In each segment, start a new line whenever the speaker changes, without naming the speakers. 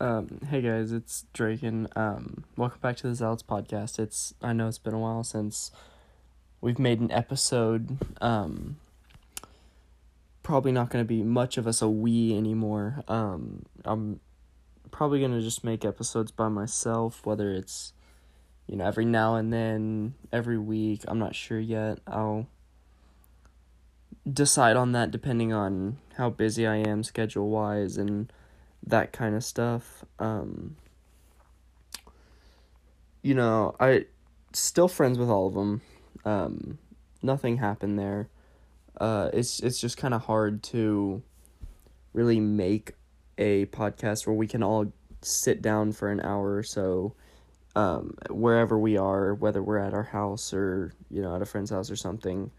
Um, hey guys, it's Draken. Um, welcome back to the Zealots podcast. It's I know it's been a while since we've made an episode. Um, probably not going to be much of us a we anymore. Um, I'm probably going to just make episodes by myself, whether it's you know every now and then, every week. I'm not sure yet. I'll decide on that depending on how busy I am schedule wise and that kind of stuff. Um, you know, I still friends with all of them. Um, nothing happened there. Uh, it's it's just kind of hard to really make a podcast where we can all sit down for an hour or so um, wherever we are, whether we're at our house or you know at a friend's house or something,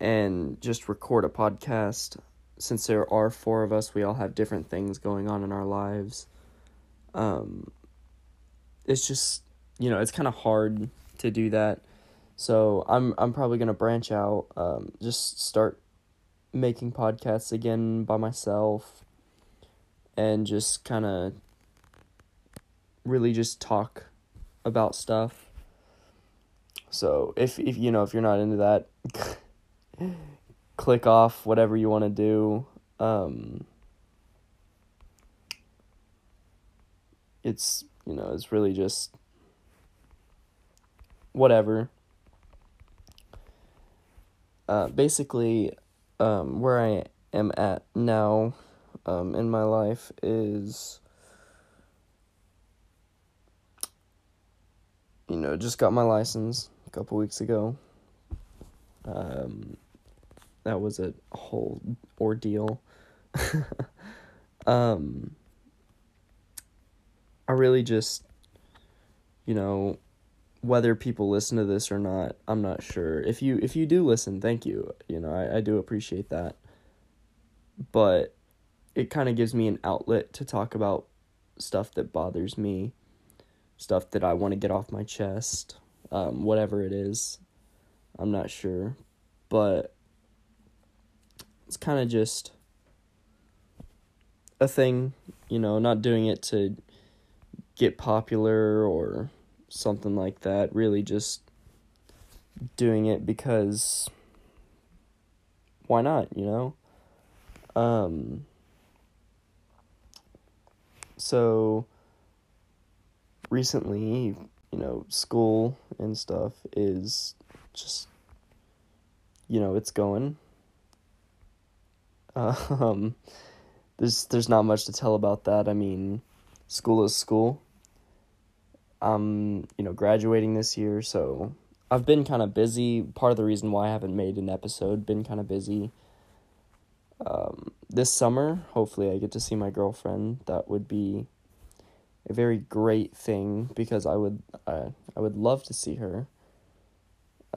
and just record a podcast since there are four of us, we all have different things going on in our lives. Um, it's just you know it's kind of hard to do that. So I'm I'm probably gonna branch out, um, just start making podcasts again by myself, and just kind of really just talk about stuff. So if if you know if you're not into that. click off whatever you want to do. Um, it's you know it's really just whatever. Uh, basically, um, where I am at now um, in my life is, you know, just got my license a couple weeks ago. Um, that was a whole ordeal. um, I really just, you know, whether people listen to this or not, I'm not sure. If you if you do listen, thank you. You know, I, I do appreciate that. But it kind of gives me an outlet to talk about stuff that bothers me, stuff that I want to get off my chest, um, whatever it is. I'm not sure. But it's kind of just a thing, you know, not doing it to get popular or something like that. Really just doing it because why not, you know? Um so recently, you know, school and stuff is just you know, it's going um, there's there's not much to tell about that. I mean, school is school. I'm you know graduating this year, so I've been kind of busy. Part of the reason why I haven't made an episode, been kind of busy. Um, this summer, hopefully, I get to see my girlfriend. That would be a very great thing because I would uh, I would love to see her.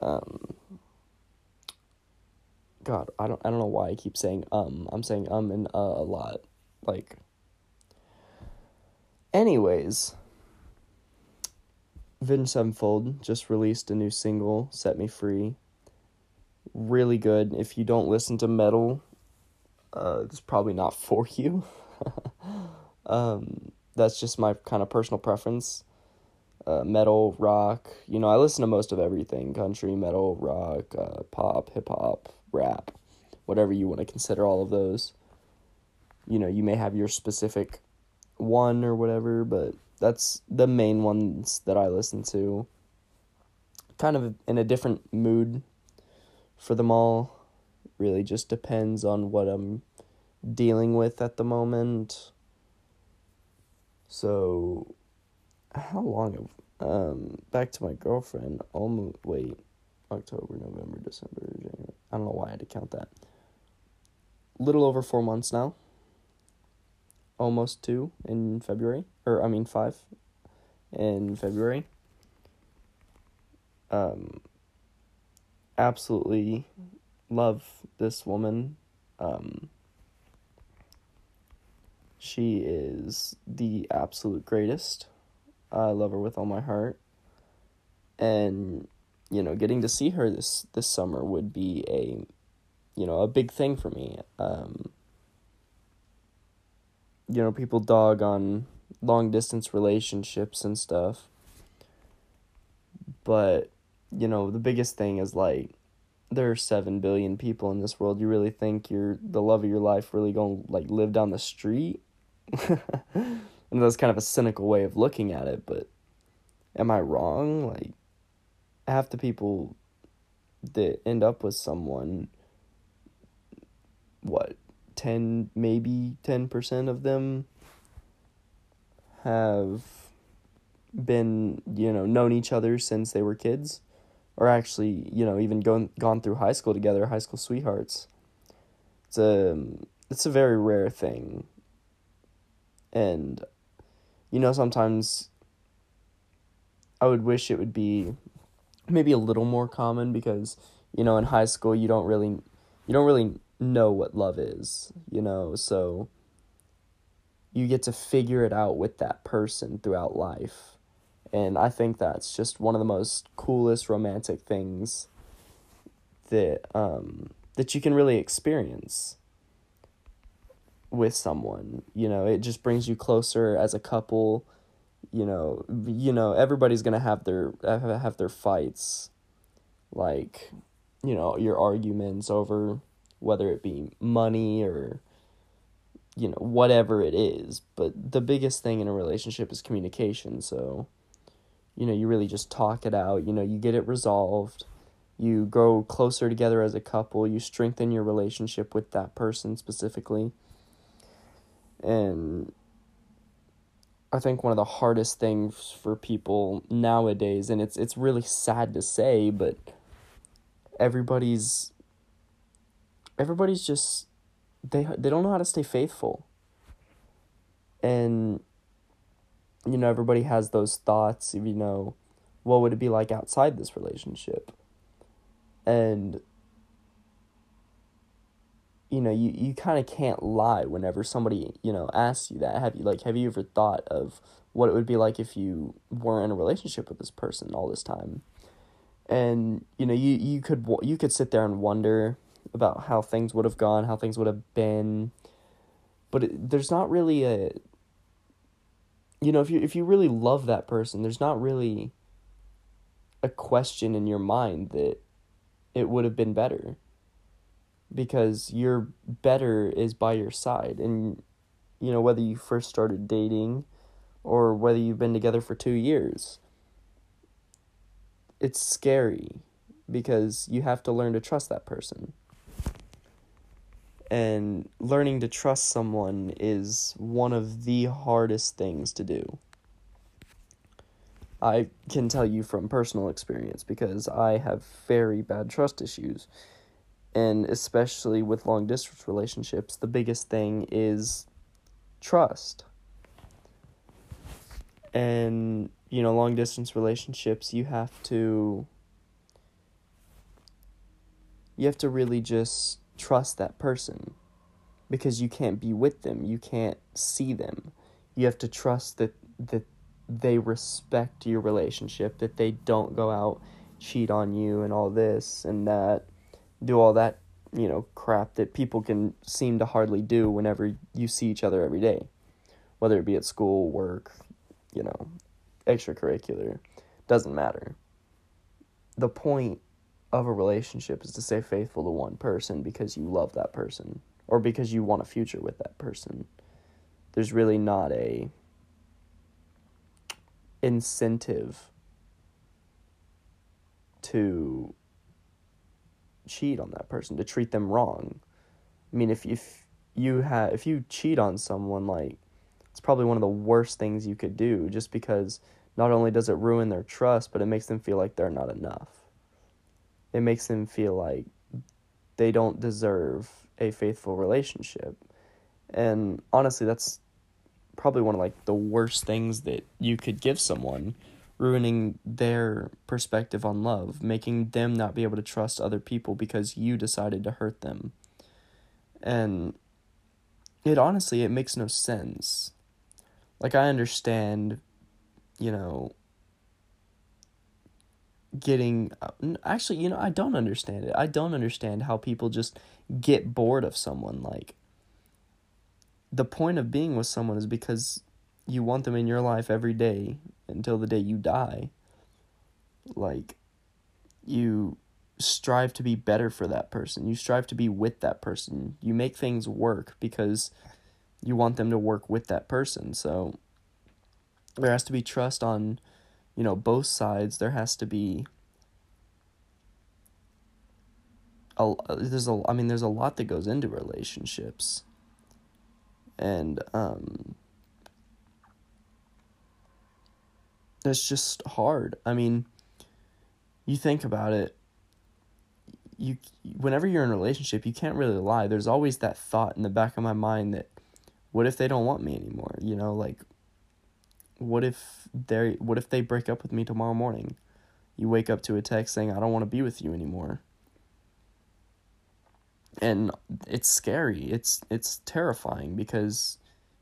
Um, God, I don't I don't know why I keep saying um. I'm saying um and uh a lot. Like anyways, Avenged Sevenfold just released a new single, Set Me Free. Really good. If you don't listen to metal, uh it's probably not for you. um that's just my kind of personal preference. Uh, metal, rock, you know, I listen to most of everything country, metal, rock, uh, pop, hip hop, rap, whatever you want to consider all of those. You know, you may have your specific one or whatever, but that's the main ones that I listen to. Kind of in a different mood for them all. Really just depends on what I'm dealing with at the moment. So, how long have um back to my girlfriend? Almost wait, October, November, December, January. I don't know why I had to count that. Little over four months now. Almost two in February. Or, I mean, five in February. Um, absolutely love this woman. Um, she is the absolute greatest. I love her with all my heart. And you know, getting to see her this this summer would be a you know, a big thing for me. Um, you know, people dog on long distance relationships and stuff. But, you know, the biggest thing is like there are 7 billion people in this world. You really think you're the love of your life really going to like live down the street? and that's kind of a cynical way of looking at it, but am I wrong? Like half the people that end up with someone what 10 maybe 10% of them have been, you know, known each other since they were kids or actually, you know, even gone gone through high school together, high school sweethearts. It's a it's a very rare thing. And you know, sometimes I would wish it would be maybe a little more common because, you know, in high school you don't really you don't really know what love is, you know, so you get to figure it out with that person throughout life. And I think that's just one of the most coolest romantic things that um, that you can really experience with someone. You know, it just brings you closer as a couple. You know, you know everybody's gonna have their have their fights, like, you know, your arguments over whether it be money or you know, whatever it is. But the biggest thing in a relationship is communication. So, you know, you really just talk it out, you know, you get it resolved. You grow closer together as a couple, you strengthen your relationship with that person specifically. And I think one of the hardest things for people nowadays and it's it's really sad to say, but everybody's everybody's just they they don't know how to stay faithful. And you know, everybody has those thoughts you know, what would it be like outside this relationship? And you know, you, you kind of can't lie whenever somebody, you know, asks you that. Have you like have you ever thought of what it would be like if you weren't in a relationship with this person all this time? And you know, you you could you could sit there and wonder about how things would have gone, how things would have been. But it, there's not really a you know, if you if you really love that person, there's not really a question in your mind that it would have been better. Because your better is by your side and you know whether you first started dating or whether you've been together for 2 years. It's scary because you have to learn to trust that person and learning to trust someone is one of the hardest things to do. I can tell you from personal experience because I have very bad trust issues. And especially with long distance relationships, the biggest thing is trust. And, you know, long distance relationships, you have to. You have to really just trust that person because you can't be with them, you can't see them. You have to trust that that they respect your relationship, that they don't go out cheat on you and all this and that do all that, you know, crap that people can seem to hardly do whenever you see each other every day. Whether it be at school, work, you know, extracurricular, doesn't matter. The point of a relationship is to stay faithful to one person because you love that person or because you want a future with that person. There's really not a incentive to cheat on that person, to treat them wrong. I mean, if if you have if you cheat on someone like it's probably one of the worst things you could do just because not only does it ruin their trust, but it makes them feel like they're not enough it makes them feel like they don't deserve a faithful relationship. And honestly, that's probably one of like the worst things that you could give someone, ruining their perspective on love, making them not be able to trust other people because you decided to hurt them. And it honestly it makes no sense. Like I understand, you know, getting actually you know i don't understand it i don't understand how people just get bored of someone like the point of being with someone is because you want them in your life every day until the day you die. Like you strive to be better for that person. You strive to be with that person. You make things work because you want them to work with that person. So there has to be trust on, you know, both sides. There has to be a there's a I mean there's a lot that goes into relationships. And um it's just hard. I mean, you think about it, you whenever you're in a relationship, you can't really lie. There's always that thought in the back of my mind that what if they don't want me anymore? You know, like what if they what if they break up with me tomorrow morning? You wake up to a text saying I don't want to be with you anymore. And it's scary. It's it's terrifying because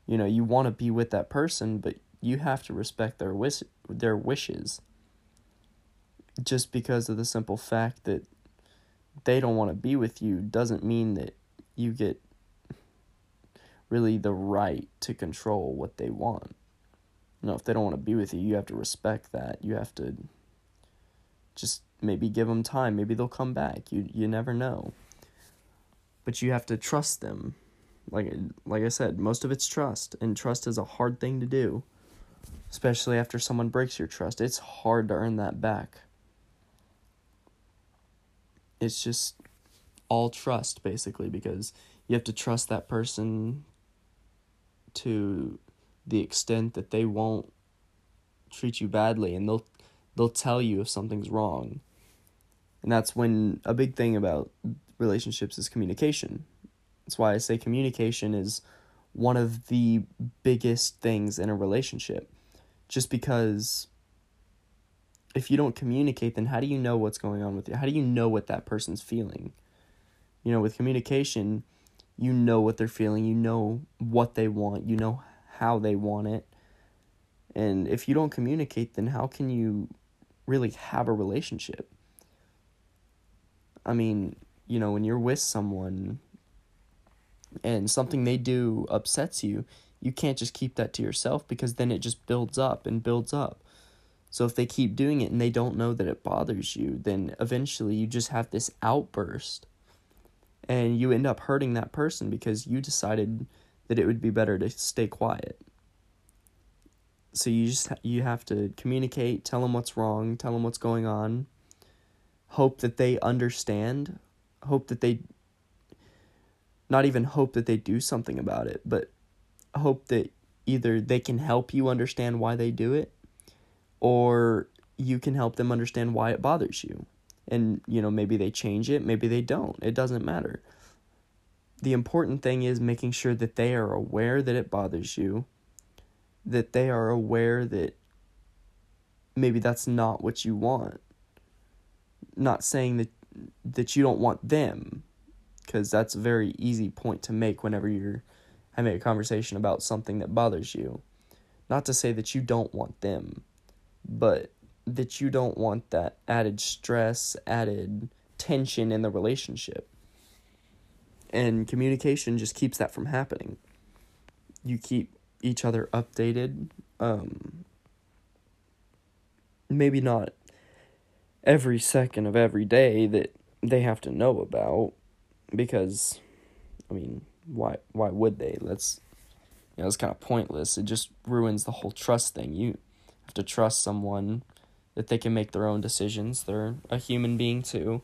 you know, you want to be with that person, but you have to respect their wish their wishes. Just because of the simple fact that they don't want to be with you doesn't mean that you get really the right to control what they want. You know, if they don't want to be with you, you have to respect that. You have to just maybe give them time. Maybe they'll come back. You you never know. But you have to trust them. Like like I said, most of it's trust, and trust is a hard thing to do. Especially after someone breaks your trust. It's hard to earn that back it's just all trust basically because you have to trust that person to the extent that they won't treat you badly and they'll they'll tell you if something's wrong. And that's when a big thing about relationships is communication. That's why I say communication is one of the biggest things in a relationship. Just because if you don't communicate, then how do you know what's going on with you? How do you know what that person's feeling? You know, with communication, you know what they're feeling, you know what they want, you know how they want it. And if you don't communicate, then how can you really have a relationship? I mean, you know, when you're with someone and something they do upsets you, you can't just keep that to yourself because then it just builds up and builds up. So if they keep doing it and they don't know that it bothers you, then eventually you just have this outburst and you end up hurting that person because you decided that it would be better to stay quiet. So you just you have to communicate, tell them what's wrong, tell them what's going on. Hope that they understand, hope that they not even hope that they do something about it, but hope that either they can help you understand why they do it or you can help them understand why it bothers you. And, you know, maybe they change it, maybe they don't. It doesn't matter. The important thing is making sure that they are aware that it bothers you, that they are aware that maybe that's not what you want. Not saying that that you don't want them because that's a very easy point to make whenever you're having a conversation about something that bothers you. Not to say that you don't want them, but that you don't want that added stress, added tension in the relationship. And communication just keeps that from happening. You keep each other updated. Um, maybe not every second of every day that they have to know about because I mean, why why would they? Let's you know, it's kind of pointless. It just ruins the whole trust thing. You have to trust someone that they can make their own decisions. They're a human being too.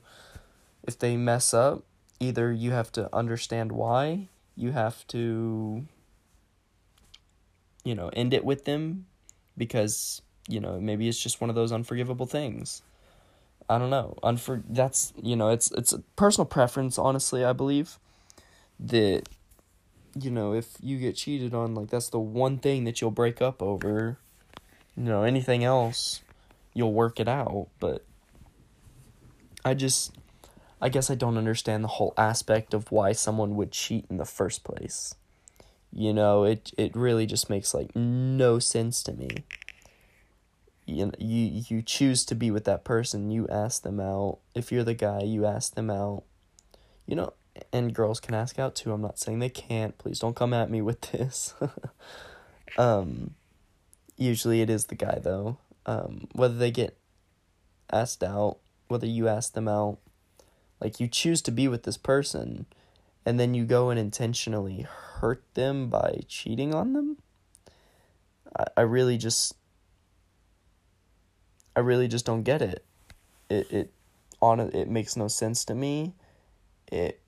If they mess up, either you have to understand why, you have to you know, end it with them because, you know, maybe it's just one of those unforgivable things. I don't know. Unfor that's, you know, it's it's a personal preference, honestly, I believe that you know, if you get cheated on, like that's the one thing that you'll break up over you know, anything else, you'll work it out. But I just, I guess I don't understand the whole aspect of why someone would cheat in the first place. You know, it it really just makes like no sense to me. You you you choose to be with that person, you ask them out. If you're the guy, you ask them out. You know, and girls can ask out too. I'm not saying they can't. Please don't come at me with this. um usually it is the guy though. Um, whether they get asked out, whether you ask them out, like you choose to be with this person, and then you go and intentionally hurt them by cheating on them. I, I really just I really just don't get it. It it on it makes no sense to me. It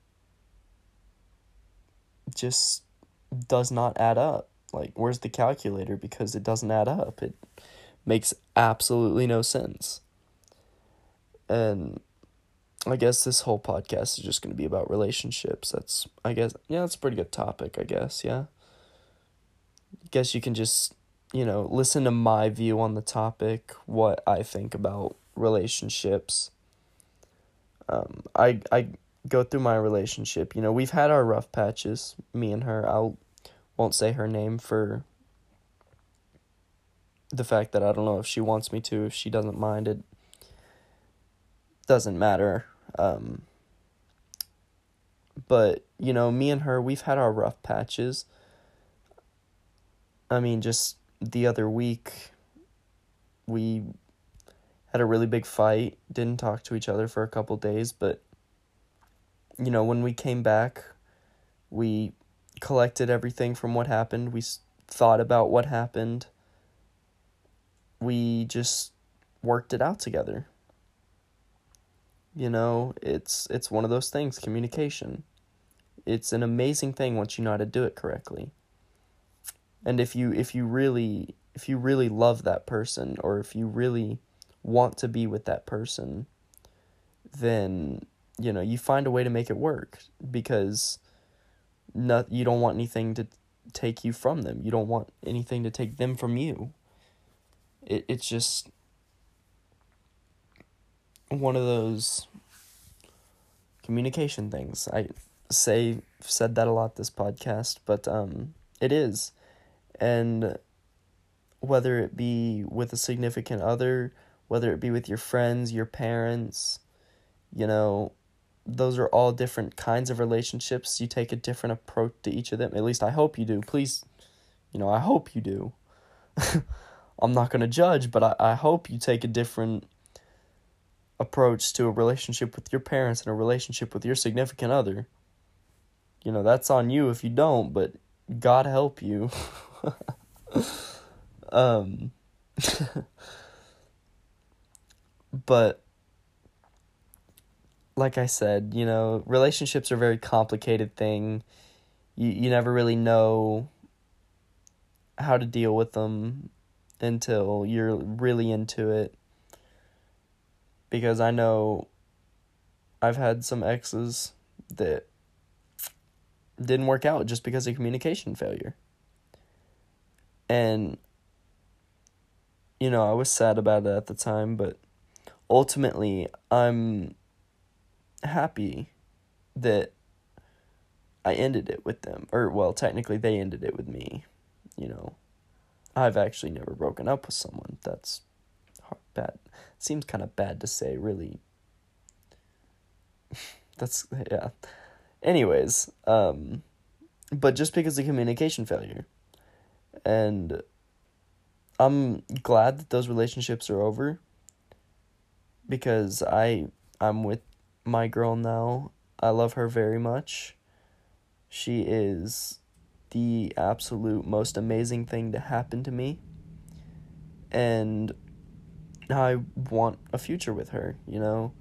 just does not add up. Like where's the calculator because it doesn't add up. It makes absolutely no sense. And I guess this whole podcast is just going to be about relationships. That's I guess yeah, that's a pretty good topic, I guess, yeah. I guess you can just you know, listen to my view on the topic, what I think about relationships. Um, I I go through my relationship. You know, we've had our rough patches, me and her. I won't say her name for the fact that I don't know if she wants me to, if she doesn't mind it doesn't matter. Um, but you know, me and her, we've had our rough patches. I mean, just the other week, we had a really big fight, didn't talk to each other for a couple days, but you know, when we came back, we collected everything from what happened. We thought about what happened. We just worked it out together. You know, it's it's one of those things, communication. It's an amazing thing once you know how to do it correctly and if you if you really if you really love that person or if you really want to be with that person then you know you find a way to make it work because not you don't want anything to take you from them. You don't want anything to take them from you. It it's just one of those communication things. I say said that a lot this podcast but um it is and whether it be with a significant other, whether it be with your friends, your parents, you know, those are all different kinds of relationships. You take a different approach to each of them. At least I hope you do. Please, you know, I hope you do. I'm not going to judge, but I, I hope you take a different approach to a relationship with your parents and a relationship with your significant other. You know, that's on you if you don't, but God help you. um, but like I said, you know, relationships are a very complicated thing. You you never really know how to deal with them until you're really into it. Because I know I've had some exes that didn't work out just because of communication failure. And, you know, I was sad about it at the time, but ultimately, I'm happy that I ended it with them. Or, well, technically, they ended it with me. You know, I've actually never broken up with someone. That's hard, bad. Seems kind of bad to say, really. That's, yeah. Anyways, um, but just because of communication failure. And I'm glad that those relationships are over because I I'm with my girl now. I love her very much. She is the absolute most amazing thing to happen to me. And I want a future with her, you know.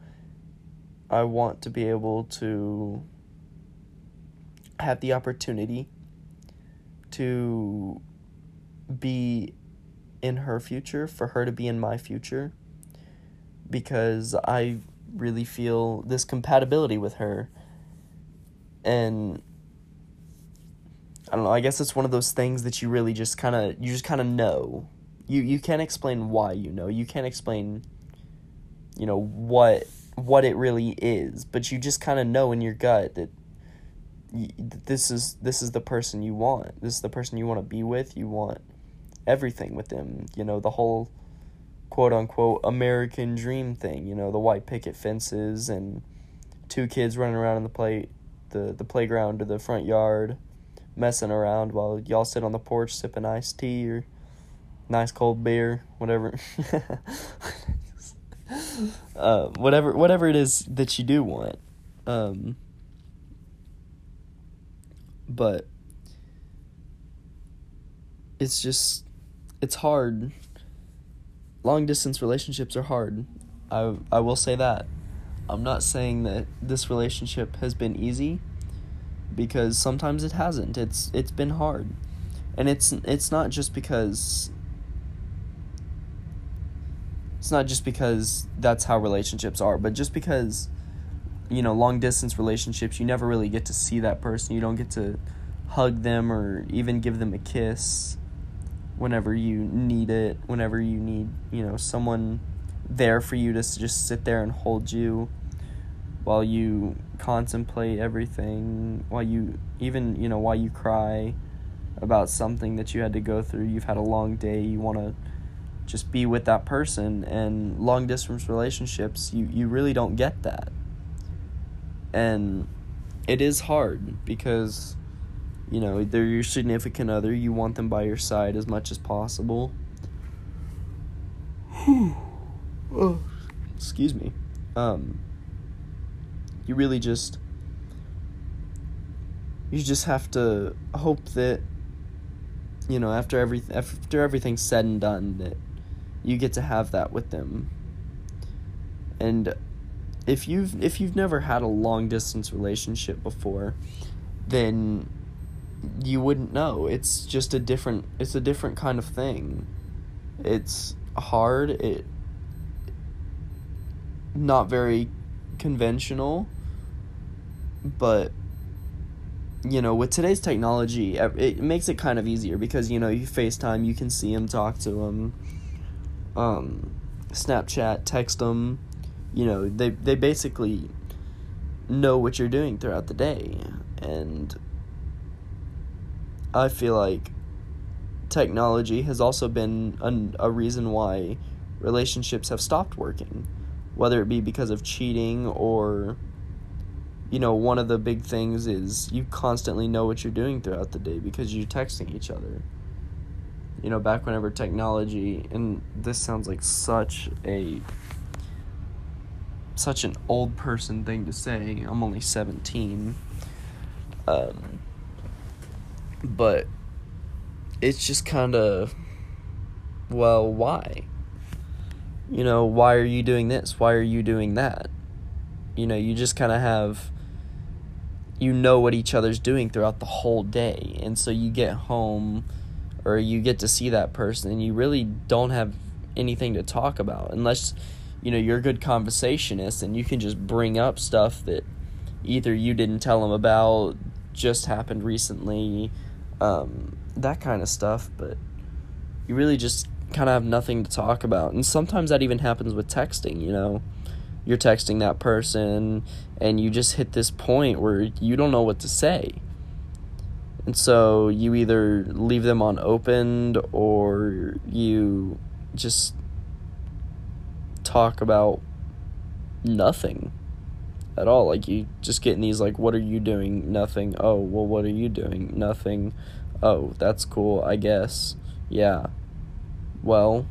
I want to be able to have the opportunity to be in her future, for her to be in my future, because I really feel this compatibility with her. And I don't know, I guess it's one of those things that you really just kind of you just kind of know. You you can't explain why you know. You can't explain you know what what it really is, but you just kind of know in your gut that this is this is the person you want. This is the person you want to be with. You want everything with them. You know, the whole quote unquote American dream thing, you know, the white picket fences and two kids running around in the play the, the playground or the front yard messing around while y'all sit on the porch sipping iced tea or nice cold beer, whatever. uh, whatever, whatever it is that you do want. Um, but it's just, it's hard. Long distance relationships are hard. I I will say that. I'm not saying that this relationship has been easy because sometimes it hasn't. It's it's been hard. And it's it's not just because it's not just because that's how relationships are, but just because you know, long distance relationships, you never really get to see that person. You don't get to hug them or even give them a kiss whenever you need it, whenever you need, you know, someone there for you to just sit there and hold you while you contemplate everything, while you even, you know, while you cry about something that you had to go through. You've had a long day, you want to just be with that person and long distance relationships, you you really don't get that. And it is hard because you know, they're your significant other, you want them by your side as much as possible. oh, excuse me. Um you really just you just have to hope that you know after every after everything's said and done that you get to have that with them and if you've if you've never had a long distance relationship before then you wouldn't know. It's just a different it's a different kind of thing. It's hard. It not very conventional but you know with today's technology it makes it kind of easier because you know you facetime you can see them talk to them um, snapchat text them you know they they basically know what you're doing throughout the day. And i feel like technology has also been an, a reason why relationships have stopped working whether it be because of cheating or you know, one of the big things is you constantly know what you're doing throughout the day because you're texting each other. You know, back whenever technology, and this sounds like such a such an old person thing to say. I'm only 17. Um, but it's just kind of well, why? You know, why are you doing this? Why are you doing that? You know, you just kind of have you know what each other's doing throughout the whole day. And so you get home or you get to see that person and you really don't have anything to talk about unless you know you're a good conversationist and you can just bring up stuff that either you didn't tell them about just happened recently um, that kind of stuff but you really just kind of have nothing to talk about. And sometimes that even happens with texting you know? You're texting that person and you just hit this point where you don't know what to say. And so you either leave them unopened or you just talk about nothing at all. Like you just get in these like what are you doing? Nothing. Oh, well what are you doing? Nothing. Oh, that's cool, I guess. Yeah. Well,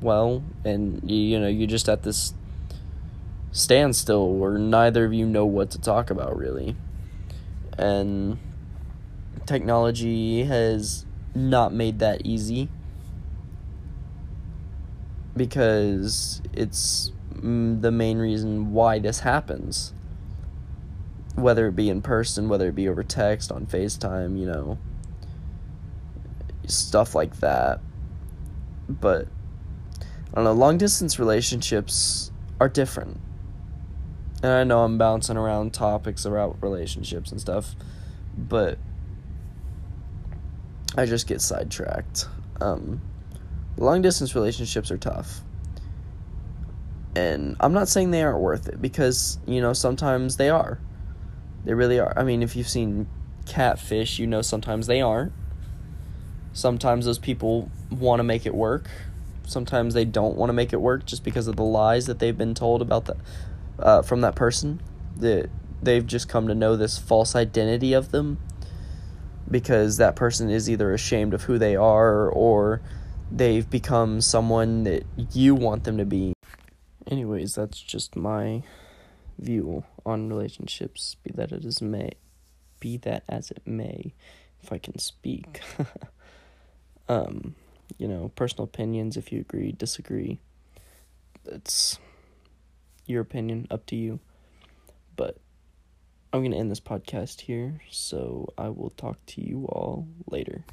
well, and you, you know, you're just at this standstill where neither of you know what to talk about really. And technology has not made that easy because it's mm, the main reason why this happens. Whether it be in person, whether it be over text, on FaceTime, you know, stuff like that. But, I don't know, long distance relationships are different and I know I'm bouncing around topics about relationships and stuff, but I just get sidetracked. Um, long distance relationships are tough. And I'm not saying they aren't worth it because, you know, sometimes they are. They really are. I mean, if you've seen catfish, you know sometimes they aren't. Sometimes those people want to make it work. Sometimes they don't want to make it work just because of the lies that they've been told about the uh, from that person that they've just come to know this false identity of them because that person is either ashamed of who they are or they've become someone that you want them to be. Anyways, that's just my view on relationships, be that it is may be that as it may, if I can speak. um, you know, personal opinions if you agree, disagree. It's your opinion, up to you. But I'm going to end this podcast here, so I will talk to you all later.